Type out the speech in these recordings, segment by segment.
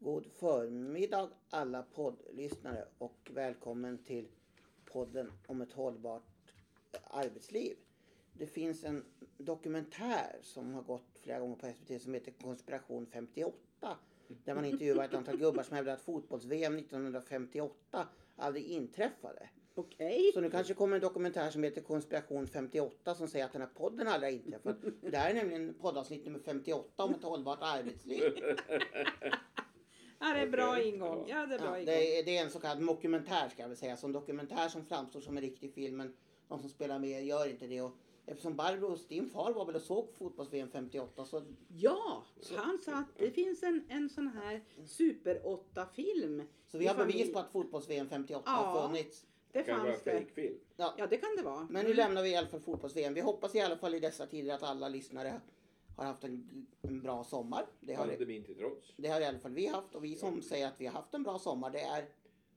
God förmiddag alla poddlyssnare och välkommen till podden om ett hållbart arbetsliv. Det finns en dokumentär som har gått flera gånger på SVT som heter Konspiration 58. Där man intervjuar ett antal gubbar som hävdar att fotbolls-VM 1958 aldrig inträffade. Okej. Så nu kanske kommer en dokumentär som heter Konspiration 58 som säger att den här podden aldrig har inträffat. Det här är nämligen poddavsnitt nummer 58 om ett hållbart arbetsliv. Ja, det är bra ingång. ja. Ja, det är bra Ja, ingång. det, är, det är en så kallad dokumentär ska jag väl säga. Så en dokumentär som framstår som en riktig film men de som spelar med gör inte det. Och eftersom Barbros, din far var väl och såg fotbolls-VM 58 så Ja, han sa att det finns en, en sån här Super 8-film. Så vi har bevis på att fotbolls-VM 58 Ja. har funnits. Det Det kan vara fanns det. fejkfilm. Ja, det kan det vara. Men nu lämnar vi i alla fall fotbolls-VM. Vi hoppas i alla fall i dessa tider att alla lyssnare har haft en, en bra sommar. Det har, Pandemin till trots. det har i alla fall vi haft. Och vi som säger att vi har haft en bra sommar det är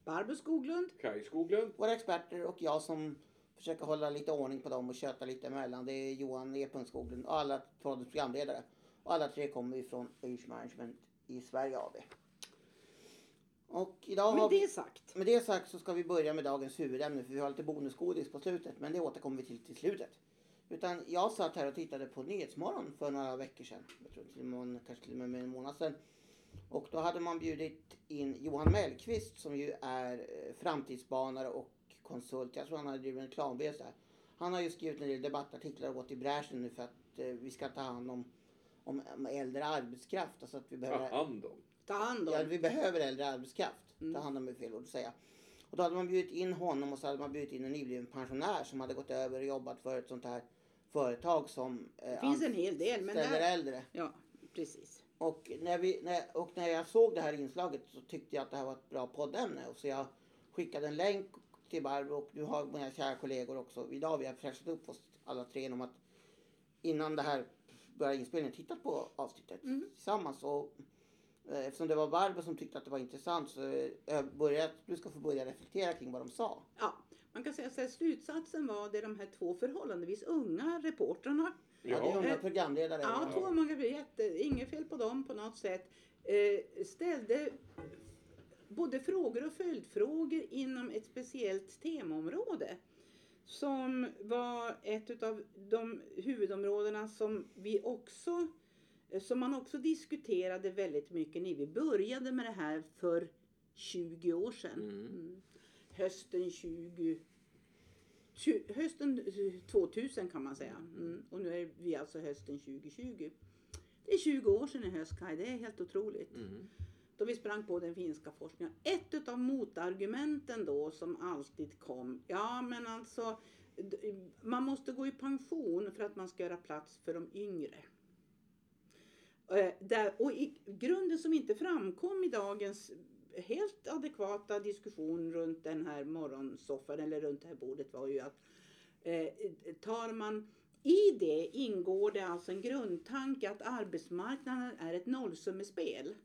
Barbro Skoglund. Kaj Skoglund. våra experter och jag som försöker hålla lite ordning på dem och köta lite emellan. Det är Johan E. Skoglund och alla poddens programledare. Och alla tre kommer vi från Age Management i Sverige AB. Och idag Med det sagt. Med det sagt så ska vi börja med dagens huvudämne för vi har lite bonusgodis på slutet men det återkommer vi till till slutet. Utan jag satt här och tittade på Nyhetsmorgon för några veckor sedan. Jag tror till och med, kanske till och med en månad sedan. Och då hade man bjudit in Johan Mellqvist som ju är eh, framtidsbanare och konsult. Jag tror han har drivit en reklambyrå. här. Han har ju skrivit en del debattartiklar och gått i bräschen nu för att eh, vi ska ta hand om, om, om äldre arbetskraft. Alltså att vi Ta behöver hand om. Ta hand om. Ja, vi behöver äldre arbetskraft. Mm. Ta hand om är fel ord att säga. Och då hade man bjudit in honom och så hade man bjudit in en nybliven pensionär som hade gått över och jobbat för ett sånt här företag som eh, Det finns en hel del. Men anställer där... äldre. Ja, precis. Och när, vi, när, och när jag såg det här inslaget så tyckte jag att det här var ett bra poddämne. Och så jag skickade en länk till Barbro och du har mina kära kollegor också. Idag vi har fräschat upp oss alla tre genom att innan det här började inspelningen tittat på avsnittet Mm. tillsammans. Och, eh, eftersom det var Barbro som tyckte att det var intressant så eh, började, du ska få börja reflektera kring vad de sa. Ja, man kan säga att slutsatsen var det de här två förhållandevis unga reportrarna. Ja, Ja, unga Eh, programledare. Ja, två jätte, inget fel på dem på något sätt. Eh, ställde både frågor och följdfrågor inom ett speciellt temaområde. Som var ett av de huvudområdena som vi också som man också diskuterade väldigt mycket när vi började med det här för 20 år sedan. Mm. Hösten 20 Tju- Hösten 2000 kan man säga. Mm. Och nu är vi alltså hösten 2020. Det är 20 år sedan i höst Kaj, det är helt otroligt. Mm. Då vi sprang på den finska forskningen. Ett av motargumenten då som alltid kom. Ja men alltså man måste gå i pension för att man ska göra plats för de yngre. Eh, där, och i grunden som inte framkom i dagens helt adekvata diskussion runt den här morgonsoffan eller runt det här bordet var ju att eh, tar man i det ingår det alltså en grundtanke att arbetsmarknaden är ett nollsummespel.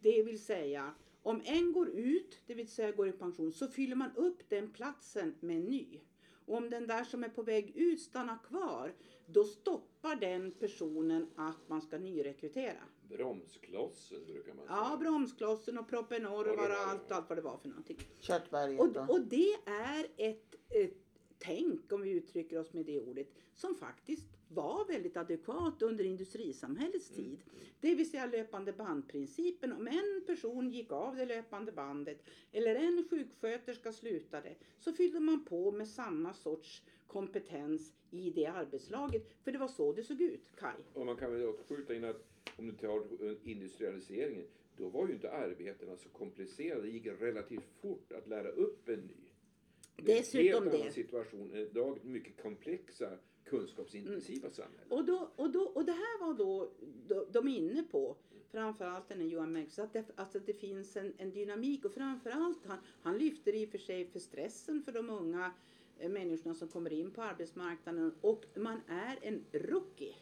Det vill säga om en går ut, det vill säga går i pension, så fyller man upp den platsen med en ny. Och om den där som är på väg ut stannar kvar, då stoppar den personen att man ska nyrekrytera. Bromsklossen brukar man säga. Ja, bromsklossen och propenorvar och allt, allt vad det var för någonting. Köttberget Och, och, och det är ett, ett tänk, om vi uttrycker oss med det ordet, som faktiskt var väldigt adekvat under industrisamhällets tid. Det vill säga löpande bandprincipen. Om en person gick av det löpande bandet eller en sjuksköterska slutade så fyllde man på med samma sorts kompetens i det arbetslaget. För det var så det såg ut, Kai. Och man kan väl också skjuta in att om du tar industrialiseringen, då var ju inte arbetena så komplicerade. Det gick relativt fort att lära upp en ny. Det är en Dessutom helt annan det. situation idag, mycket komplexa, kunskapsintensiva samhällen. Och, då, och, då, och det här var då de, inne på, framförallt den här Johan Mellqvist, att det, alltså att det finns en, en dynamik och framförallt han, han lyfter i och för sig för stressen för de unga eh, människorna som kommer in på arbetsmarknaden och man är en rookie.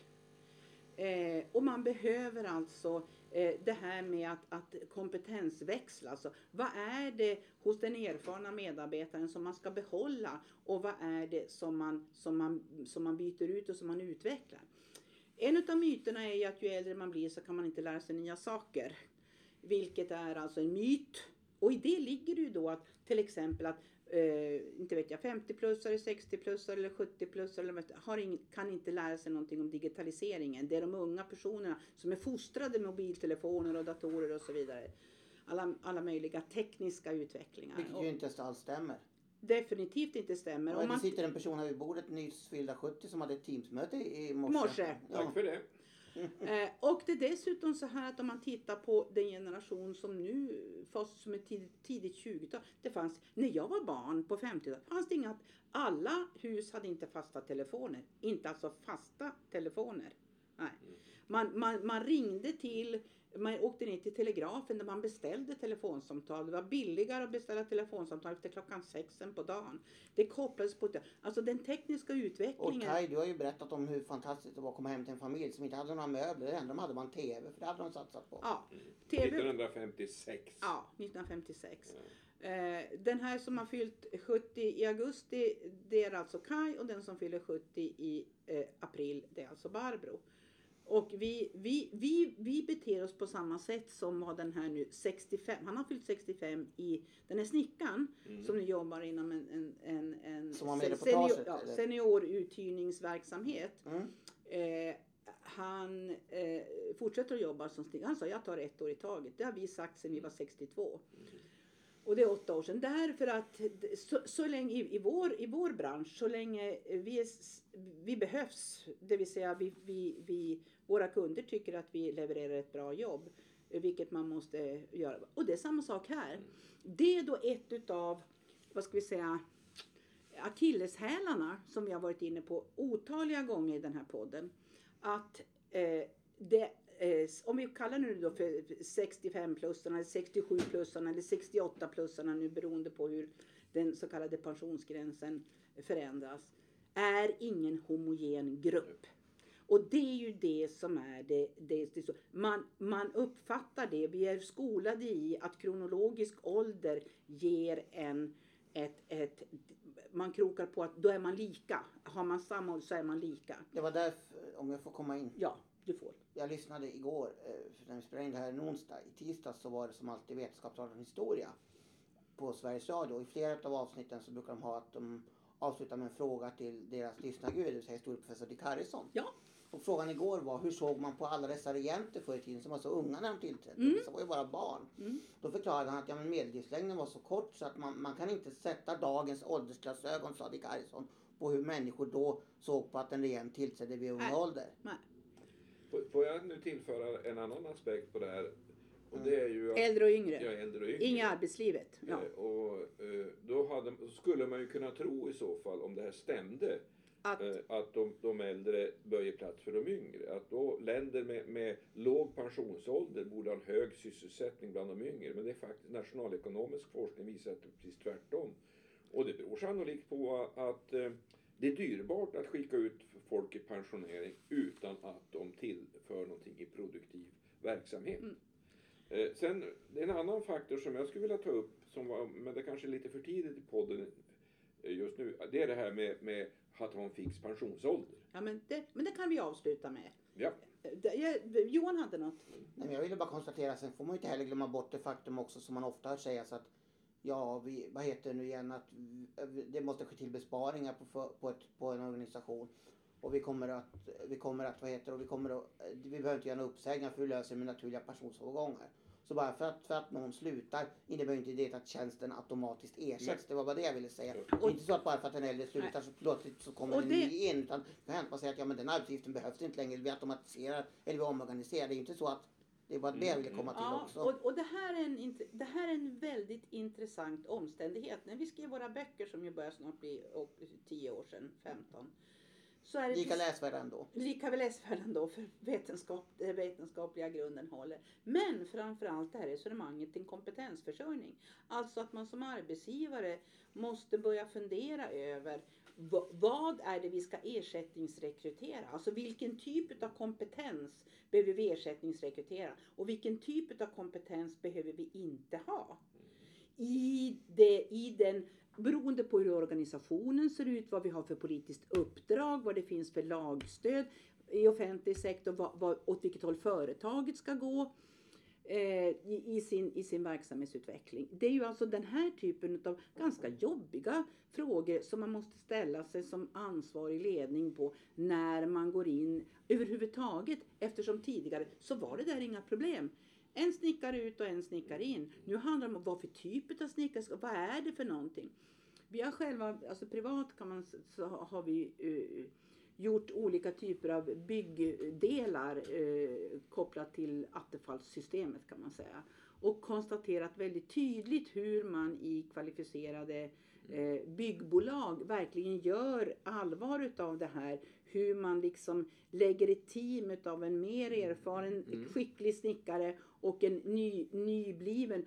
Eh, och man behöver alltså Eh, det här med att, att kompetensväxla. Alltså, vad är det hos den erfarna medarbetaren som man ska behålla och vad är det som man, som man, som man byter ut och som man utvecklar? En av myterna är ju att ju äldre man blir så kan man inte lära sig nya saker. vilket är alltså en myt. Och i det ligger det ju då att till exempel att eh, inte vet jag, 50-plussare, 60-plussare eller 70-plussare har ing, kan inte lära sig någonting om digitaliseringen. Det är de unga personerna som är fostrade med mobiltelefoner och datorer och så vidare. Alla, alla möjliga tekniska utvecklingar. Vilket ju inte alls stämmer. definitivt inte stämmer. Och Om det man, sitter en person här vid bordet, nyss fyllda 70, som hade ett Teamsmöte i morse. Morse. Ja. Tack för det. Eh, och det är dessutom så här att om man tittar på den generation som nu, fast som är tidigt, tidigt 20-tal. Det fanns, när jag var barn på 50-talet, fanns det inga, alla hus hade inte fasta telefoner. Inte alltså fasta telefoner. Nej. Man, man, man ringde till, man åkte ner till telegrafen där man beställde telefonsamtal. Det var billigare att beställa telefonsamtal efter klockan sexen på dagen. Det kopplades på, det. alltså den tekniska Och utvecklingen. Kaj, du har ju berättat om hur fantastiskt det var att komma hem till en familj som inte hade några möbler. Det enda de hade var en TV, för det hade de satsat på. Ja, TV 1956. Ja, 1956. Eh, den här som har fyllt 70 i augusti, det är alltså Kai och den som fyller 70 i eh, april, det är alltså Barbro. Och vi, vi, vi, vi beter oss på samma sätt som var den här nu 65, han har fyllt 65 i, den här snickaren Mm. som nu jobbar inom en, en, en, en Som i senior, ja, senioruthyrningsverksamhet. Mm. Eh, han eh, fortsätter att jobba som snickare. Han sa jag tar ett år i taget. Det har vi sagt sedan vi var 62. Och det är åtta år sedan. Därför att så, så länge i, i, vår, i vår bransch, så länge vi, är, vi behövs, det vill säga vi, vi, vi, våra kunder tycker att vi levererar ett bra jobb, vilket man måste göra. Och det är samma sak här. Det är då ett utav, vad ska vi säga, akilleshälarna som vi har varit inne på otaliga gånger i den här podden. Att eh, det, eh, om vi kallar nu då för 65-plussarna, eller 67-plussarna eller 68-plussarna nu beroende på hur den så kallade pensionsgränsen förändras, är ingen homogen grupp. Och det är ju det som är det, det, det så. Man, man uppfattar det, vi är skolade i att kronologisk ålder ger en ett, ett, man krokar på att då är man lika. Har man samma ålder så är man lika. Det var därför, om jag får komma in. Ja, du får. Jag lyssnade igår, eh, när vi spelade in det här en onsdag. I tisdags så var det som alltid Vetenskapsradion historia på Sveriges Radio. I flera av avsnitten så brukar de ha att de avslutar med en fråga till deras lyssnargud, det vill säga historieprofessor Dick Harrison. Ja. Och frågan igår var hur såg man på alla dessa regenter förr i tiden som var så unga när de tillträdde? Mm. Vissa var ju bara barn. Mm. Då förklarade han att ja, men medellivslängden var så kort så att man, man kan inte sätta dagens åldersglasögon, sa Dick Harrison, på hur människor då såg på att en regent tillträdde vid ung ålder. Nej. Får- jag nu tillföra en annan aspekt på det här? Och det är ju att Äldre och yngre. är äldre och yngre. Inga arbetslivet. Ja. Eh, Och eh, då hade, skulle man ju kunna tro i så fall, om det här stämde, Att, eh, att de, de äldre böjer plats för de yngre. Att då länder med, med låg pensionsålder borde ha en hög sysselsättning bland de yngre. Men det är faktiskt nationalekonomisk forskning visar att det är precis tvärtom. Och det beror sannolikt på att det är dyrbart att skicka ut folk i pensionering utan att de tillför någonting i produktiv verksamhet. Mm. Eh, sen en annan faktor som jag skulle vilja ta upp, som var, men det kanske är lite för tidigt i podden eh, just nu, det är det här med, med att ha en fix pensionsålder. ja, men, det, men det kan vi avsluta med. Ja. Det, jag, Johan hade något. Nej, men jag ville bara konstatera, sen får man ju inte heller glömma bort det faktum också som man ofta hör sägas att ja, vi, vad heter det nu igen, att det måste ske till besparingar på, på, ett, på en organisation. Och vi kommer att, vi kommer att, vad heter och vi kommer att, vi behöver inte göra några uppsägningar för vi löser det med naturliga pensionsavgångar. Så bara för att, för att någon slutar innebär inte det att tjänsten automatiskt ersätts. Nej. Det var bara det jag ville säga. Är inte så att bara för att en äldre slutar så plötsligt så kommer Och en det- ny in. Utan det kan hända att man säger att ja, men den arbetsuppgiften behövs inte längre. Vi automatiserar eller vi omorganiserar. Det är inte så att det var det jag ville komma till Ja, också. och, och det, här är en, det här är en väldigt intressant omständighet. När vi skrev våra böcker som ju börjar snart bli och, 10 år sedan, 15. Så är det Lika precis- läsvärd ändå. lika väl läsvärd då för vetenskap, den vetenskapliga grunden håller. Men framförallt det här resonemanget till kompetensförsörjning. Alltså att man som arbetsgivare måste börja fundera över vad är det vi ska ersättningsrekrytera? Alltså vilken typ av kompetens behöver vi ersättningsrekrytera? Och vilken typ av kompetens behöver vi inte ha? I, det, i den beroende på hur organisationen ser ut, vad vi har för politiskt uppdrag, vad det finns för lagstöd i offentlig sektor, vad, vad, åt vilket håll företaget ska gå eh, i, i, sin, i sin verksamhetsutveckling. Det är ju alltså den här typen av ganska jobbiga frågor som man måste ställa sig som ansvarig ledning på när man går in överhuvudtaget. Eftersom tidigare så var det där inga problem. En snickare ut och en snickare in. Nu handlar det om vad för typ av snickare, vad är det för någonting? Vi har själva, alltså privat kan man, så har vi uh, gjort olika typer av byggdelar uh, kopplat till attefallssystemet kan man säga. Och konstaterat väldigt tydligt hur man i kvalificerade uh, byggbolag verkligen gör allvar utav det här. Hur man liksom lägger ett team utav en mer erfaren, mm. skicklig snickare och en ny, nybliven.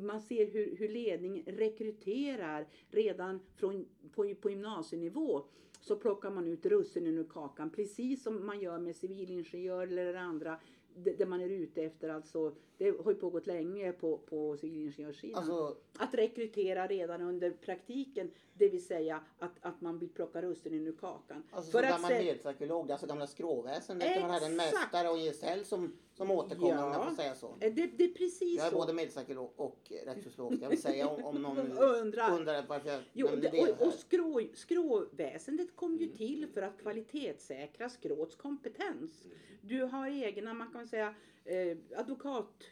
Man ser hur, hur ledningen rekryterar redan från, på, på gymnasienivå. Så plockar man ut russinen ur kakan precis som man gör med civilingenjör eller andra det, man är ute efter. Alltså, det har ju pågått länge på, på civilingenjörssidan. Alltså, att rekrytera redan under praktiken, det vill säga att, att man vill plocka russinen ur kakan. Alltså För som gammal medelpsykolog, alltså gamla skråväsendet, man hade en mästare och en gesäll som som återkommer om jag får säga så. Det, det är precis Jag är så. både medpsykolog och rättssociolog. Jag vill säga om, om någon undrar, undrar varför jag jo, det, det och, och skrå, skråväsendet kom ju till för att kvalitetssäkra skråts kompetens. Du har egna, man kan säga, eh, advokat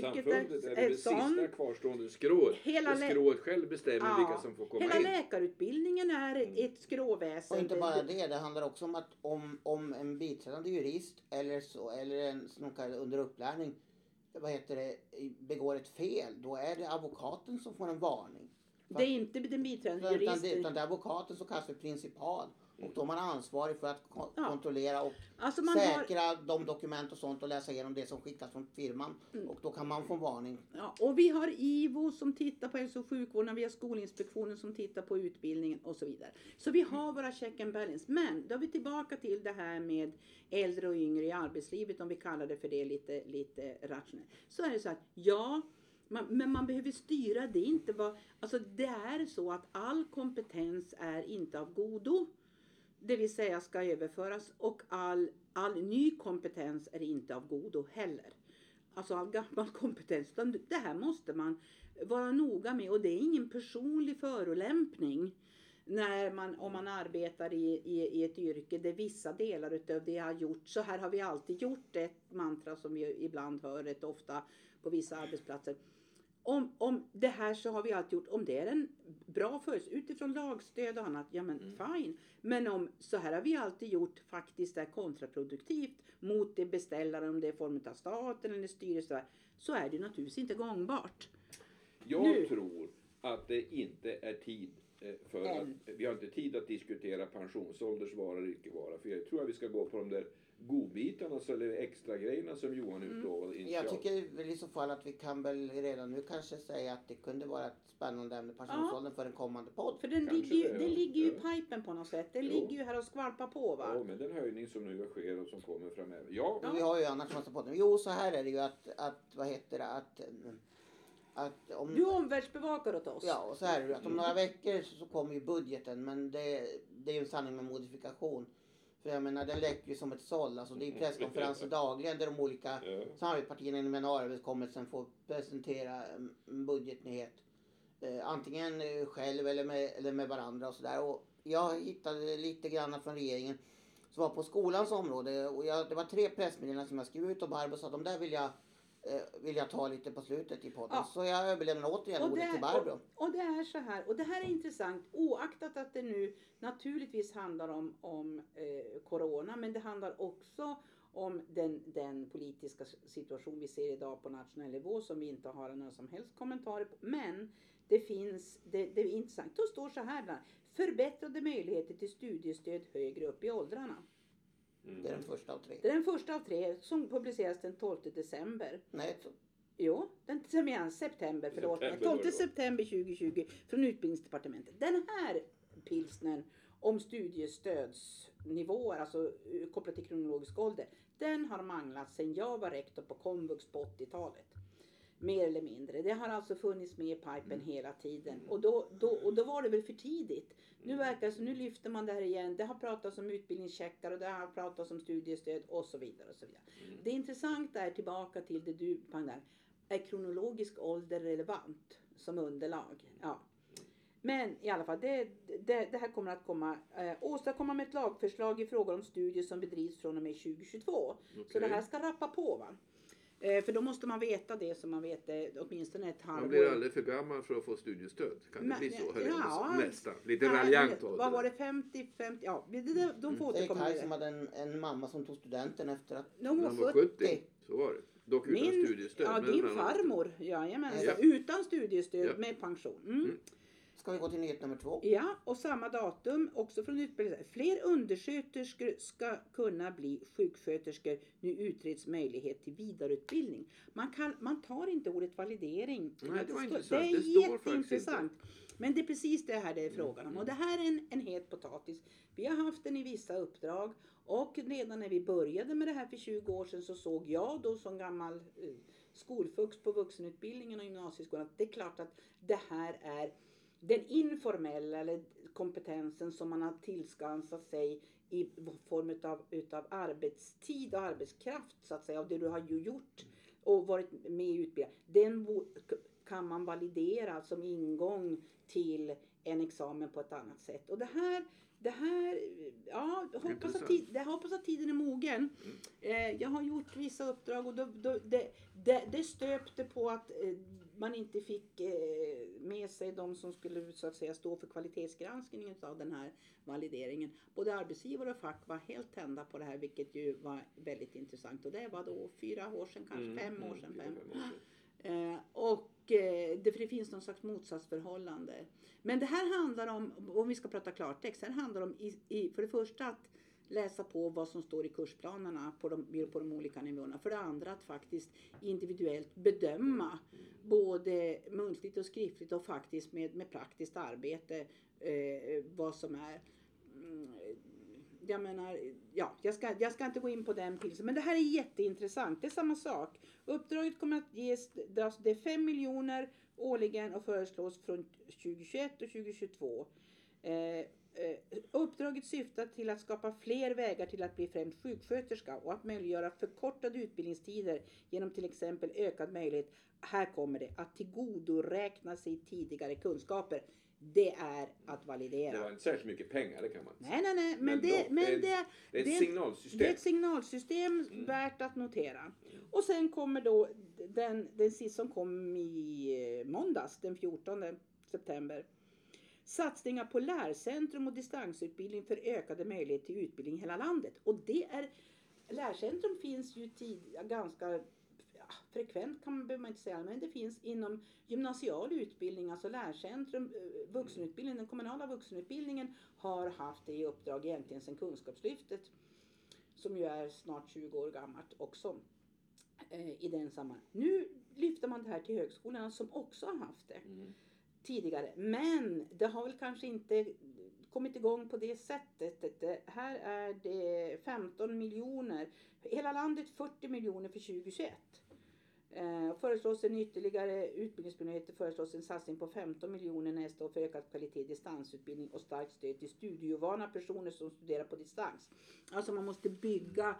Samfundet är, är det sån, sista kvarstående skrået. Hela skrået själv bestämmer ja, vilka som får komma hela in. Hela läkarutbildningen är mm. ett skråväsen. Och inte bara det, det handlar också om att om, om en biträdande jurist eller, så, eller en som under upplärning vad heter det, begår ett fel, då är det advokaten som får en varning. Det är inte den biträdande juristen. Utan det, utan det är advokaten som kallas för principal. Och då är man ansvarig för att ko ja. kontrollera och alltså säkra har... de dokument och sånt och läsa igenom det som skickas från firman. Mm. Och då kan man få varning. Ja, och vi har IVO som tittar på hälso och sjukvården, vi har Skolinspektionen som tittar på utbildningen och så vidare. Så vi har våra check and balance. Men då är vi tillbaka till det här med äldre och yngre i arbetslivet, om vi kallar det för det lite, lite rationellt. Så är det så att ja, man, men man behöver styra det inte vad, alltså det är så att all kompetens är inte av godo det vill säga ska överföras och all, all ny kompetens är inte av godo heller. Alltså all gammal kompetens. Det här måste man vara noga med och det är ingen personlig förolämpning när man, om man arbetar i, i, i ett yrke där vissa delar utav det har gjort, så här har vi alltid gjort, ett mantra som vi ibland hör rätt ofta på vissa arbetsplatser om, om det här så har vi alltid gjort, om det är en bra förutsättning utifrån lagstöd och annat, ja men mm. fine. Men om så här har vi alltid gjort faktiskt är kontraproduktivt mot det beställaren, om det är form av staten eller styrelse, så är det naturligtvis inte gångbart. Jag nu. tror att det inte är tid eh, för att, vi har inte tid att diskutera pensionsålders vara eller icke vara. För jag tror att vi ska gå på de där godbitarna eller extra grejerna som Johan mm. utlovade initialt. Jag tycker väl i så fall att vi kan väl redan nu kanske säga att det kunde vara ett spännande ämne pensionsåldern ja. för en kommande podd. För den ligger ju, det, ligger ju i pipen på något sätt. Det jo. ligger ju här och skvalpar på va? Ja, med den höjning som nu sker och som kommer framöver. Ja. ja. Vi har ju annars massa podden. Jo, så här är det ju att, att vad heter det, att att om, du omvärldsbevakar åt oss. Ja, och så här är det att om några veckor så, så kommer ju budgeten men det, det är ju en sanning med modifikation. För jag menar den läcker ju som ett såll. Alltså det är presskonferenser dagligen där de olika ja. samarbetspartierna inom januariöverenskommelsen får presentera en budgetnyhet. Eh, antingen eh, själv eller med, eller med varandra och sådär. Och jag hittade lite grann från regeringen som var på skolans område. Och jag, det var tre pressmeddelanden som jag skrev ut och Barbro sa de där vill jag vill jag ta lite på slutet i podden. Ja. Så jag överlämnar återigen och ordet till Barbro. Och, och, det är så här, och det här är intressant oaktat att det nu naturligtvis handlar om, om eh, Corona men det handlar också om den, den politiska situation vi ser idag på nationell nivå som vi inte har några som helst kommentarer på. Men det finns, det, det är intressant. Då står så här bland förbättrade möjligheter till studiestöd högre upp i åldrarna. Mm. Det är den första av tre. Det är den första av tre som publiceras den 12 december. Nej, så. Jo, den september, förlåt. September 12 september 2020 från Utbildningsdepartementet. Den här pilsnern om studiestödsnivåer, alltså eh, kopplat till kronologisk ålder, den har manglat sedan jag var rektor på komvux på 80-talet. Mer eller mindre. Det har alltså funnits med i pipen hela tiden. Och då, då, och då var det väl för tidigt. Nu verkar det som nu lyfter man det här igen. Det har pratats om utbildningscheckar och det har pratats om studiestöd och så vidare. Och så vidare. Det intressanta är tillbaka till det du där. Är kronologisk ålder relevant som underlag? Ja. Men i alla fall, det, det, det här kommer att komma, eh, åstadkomma med ett lagförslag i frågor om studier som bedrivs från och med 2022. Så Okej. det här ska rappa på va. Eh, för då måste man veta det som man vet det åtminstone ett halvår. Man blir aldrig för gammal för att få studiestöd. Kan det Men- bli så? ja, Höll ja. Nästan. Lite Nej, raljant. Vad var det 50, 50, ja det, det, de får Det är återkomma Kaj med som det. hade en, en mamma som tog studenten efter att... De När var han var 70. 70. Så var det. Dock utan Min, studiestöd. ja, men din farmor, jajamensan, Ja. utan studiestöd Ja. med pension. Mm. Ska vi gå till nyhet nummer två? Ja, och samma datum också från utbildningen. Fler undersköterskor ska kunna bli sjuksköterskor. Nu utreds möjlighet till vidareutbildning. Man, kan, man tar inte ordet validering. Nej, det var intressant. Det är Det jätteintressant. Men det är precis det här det är frågan om. Och det här är en, en het potatis. Vi har haft den i vissa uppdrag. Och redan när vi började med det här för 20 år sedan så såg jag då som gammal eh, skolfux på vuxenutbildningen och gymnasieskolan att det är klart att det här är den informella eller kompetensen som man har tillskansat sig i form utav, utav arbetstid och arbetskraft så att säga av det du har gjort och varit med i utbildningen. Den kan man validera som ingång till en examen på ett annat sätt. Och det här det här, ja, hoppas att, tid, jag hoppas att tiden är mogen. Eh, jag har gjort vissa uppdrag och då, då, det, det, det stöpte på att eh, man inte fick eh, med sig de som skulle så att säga stå för kvalitetsgranskningen av den här valideringen. Både arbetsgivare och fack var helt tända på det här vilket ju var väldigt intressant. Och det var då fyra år sedan, kanske Mm, fem år mm, sedan. fyra, Fem. år sedan. Eh, och eh, det, för det finns någon slags motsatsförhållande. Men det här handlar om, om vi ska prata klartext, här handlar om i, i, för det första att läsa på vad som står i kursplanerna på de, på de olika nivåerna. För det andra att faktiskt individuellt bedöma både muntligt och skriftligt och faktiskt med, med praktiskt arbete eh, vad som är mm, jag menar, ja, jag ska, jag ska inte gå in på den pilsen, men det här är jätteintressant. Det är samma sak. Uppdraget kommer att ges, det är 5 miljoner årligen och föreslås från 2021 och 2022. Eh, uppdraget syftar till att skapa fler vägar till att bli främst sjuksköterska och att möjliggöra förkortade utbildningstider genom till exempel ökad möjlighet, här kommer det, att tillgodoräkna sig tidigare kunskaper. Det är att validera. Det var inte särskilt mycket pengar, det kan man inte Nej, nej, nej, men, Men det, dock, men det det, Det är ett signalsystem. det är ett signalsystem Mm. värt att notera. Och sen kommer då den, den sista som kom i eh, måndags, den 14 september. Satsningar på lärcentrum och distansutbildning för ökade möjligheter till utbildning i hela landet. Och det är, lärcentrum finns ju tid, ganska ja, frekvent kan man, behöver man inte säga, men det finns inom gymnasial utbildning, alltså lärcentrum, eh, vuxenutbildning, den kommunala vuxenutbildningen har haft det i uppdrag egentligen sedan Kunskapslyftet som ju är snart 20 år gammalt också eh, i den sammanhang. Nu lyfter man det här till högskolorna som också har haft det Mm tidigare. Men det har väl kanske inte kommit igång på det sättet. Det- här är det 15 miljoner. Hela landet 40 miljoner för 2021. Eh, föreslås en ytterligare utbildningsmyndigheter föreslås en satsning på 15 miljoner nästa år för ökad kvalitet i distansutbildning och starkt stöd till studieovana personer som studerar på distans. Alltså man måste bygga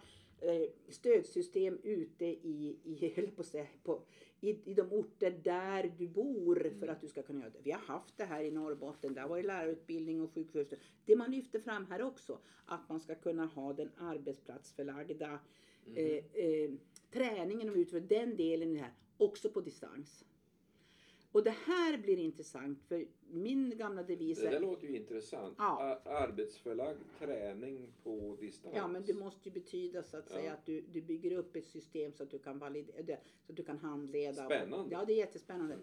stödsystem ute i, i, höll på på, i, i de orter där du bor för att du ska kunna göra det. Vi har haft det här i Norrbotten, där var det lärarutbildning och sjuksköterska. Det man lyfter fram här också, att man ska kunna ha den arbetsplatsförlagda eh, eh, träningen och utföra den delen i det här också på distans. Och det här blir intressant för min gamla devis Det där är låter ju intressant. Ja. Arbetsförlagd träning på distans. Ja, men det måste ju betyda så att Ja. säga att du, du bygger upp ett system så att du kan validera, så att du kan handleda. Spännande. Ja, det är jättespännande.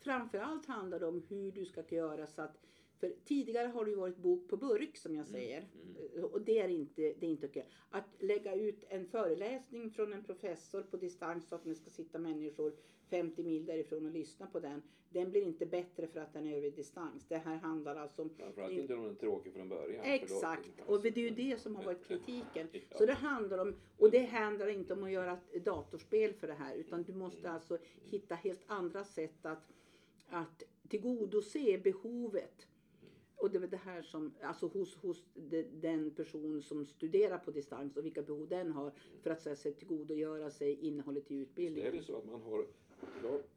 Framförallt handlar det om hur du ska göra så att För tidigare har det ju varit bok på burk som jag säger. Mm. Och det är inte, det är inte okej. Att lägga ut en föreläsning från en professor på distans så att det ska sitta människor 50 mil därifrån och lyssna på den. Den blir inte bättre för att den är över distans. Det här handlar alltså om Framförallt inte om den är tråkig från början. Exakt, och det är ju det som har varit kritiken. Så det handlar om, och det handlar inte om att göra ett datorspel för det här utan du måste alltså hitta helt andra sätt att, att tillgodose behovet. Och det väl det här som, alltså hos, hos de, den person som studerar på distans och vilka behov den har för att så att säga, tillgodogöra sig innehållet i Visst är utbildningen. det så att man har klart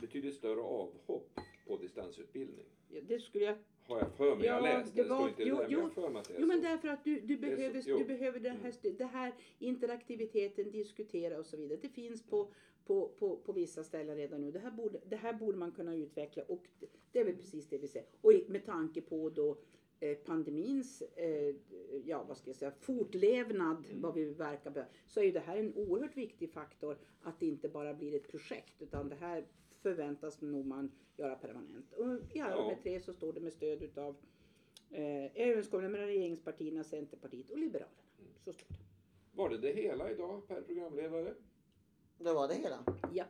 betydligt större avhopp på distansutbildning? Ja, Det skulle jag Har jag för mig. jag Ja, läst det det. Det var- står inte jo, där, men jo. jag har för mig att det är Jo men så. därför att du, du så- behöver, jo. du behöver det, här, st- det här interaktiviteten, diskutera och så vidare. Det finns på, på, på, på vissa ställen redan nu. Det här, borde, det här borde man kunna utveckla och det, det är väl precis det vi säger. Och med tanke på då eh, pandemins, eh, ja vad ska jag säga, fortlevnad, vad vi verkar be- så är ju det här en oerhört viktig faktor att det inte bara blir ett projekt utan det här förväntas nog man göra permanent. Och i alla Ja. de här tre så står det med stöd utav eh, överenskommelsen mellan regeringspartierna, Centerpartiet och Liberalerna. Så står det. Var det det hela idag, per programledare? Det var det hela. Japp.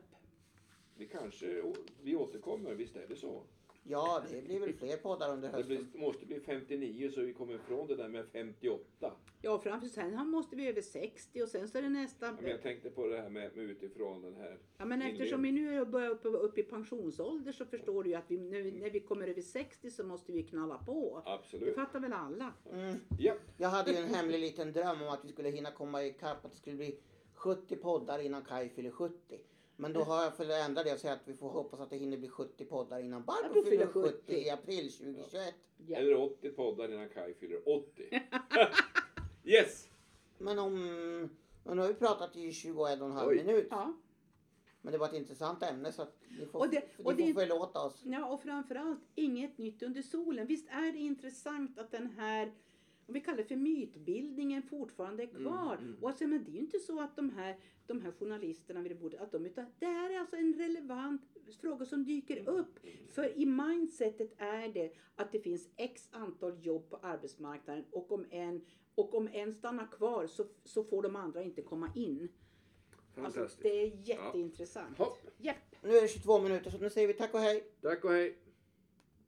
Vi kanske, vi återkommer, visst är det så? Ja, det blir väl fler poddar under Det hösten. blir, måste bli 59 så vi kommer ifrån det där med 58. Ja, framför sen måste vi över 60 och sen så är det nästa. Ja, Men jag tänkte på det här med, med utifrån den här. Ja, men eftersom vi nu börjar upp, upp i pensionsålder så förstår du ju att vi, när, vi, när vi kommer över 60 så måste vi knalla på. Det Absolut. fattar väl alla? Mm. Ja, Jag hade ju en hemlig liten dröm om att vi skulle hinna komma ikapp, att det skulle bli 70 poddar innan Kaj fyller 70. Men då har jag fått ändra det och säga att vi får hoppas att det hinner bli 70 poddar innan Barbro Barbro fyller fyller 70 i april 2021. Ja. eller 80 poddar innan Kaj fyller 80. yes! Men om... Men nu har vi pratat i 21 och en halv Oj. minut. Ja. Men det var ett intressant ämne så att ni får, Och det- och ni det- får förlåta oss. ja, och framförallt inget nytt under solen. Visst är det intressant att den här om vi kallar det för mytbildningen fortfarande är kvar. Mm, mm. Och alltså, men det är ju inte så att de här, de här journalisterna vid det bordet, att de, utan det här är alltså en relevant fråga som dyker upp. För i mindsetet är det att det finns x antal jobb på arbetsmarknaden och om en, och om en stannar kvar så, så får de andra inte komma in. Alltså, det är jätteintressant. Hopp. Japp. Nu är det 22 minuter så nu säger vi tack och hej. Tack och hej.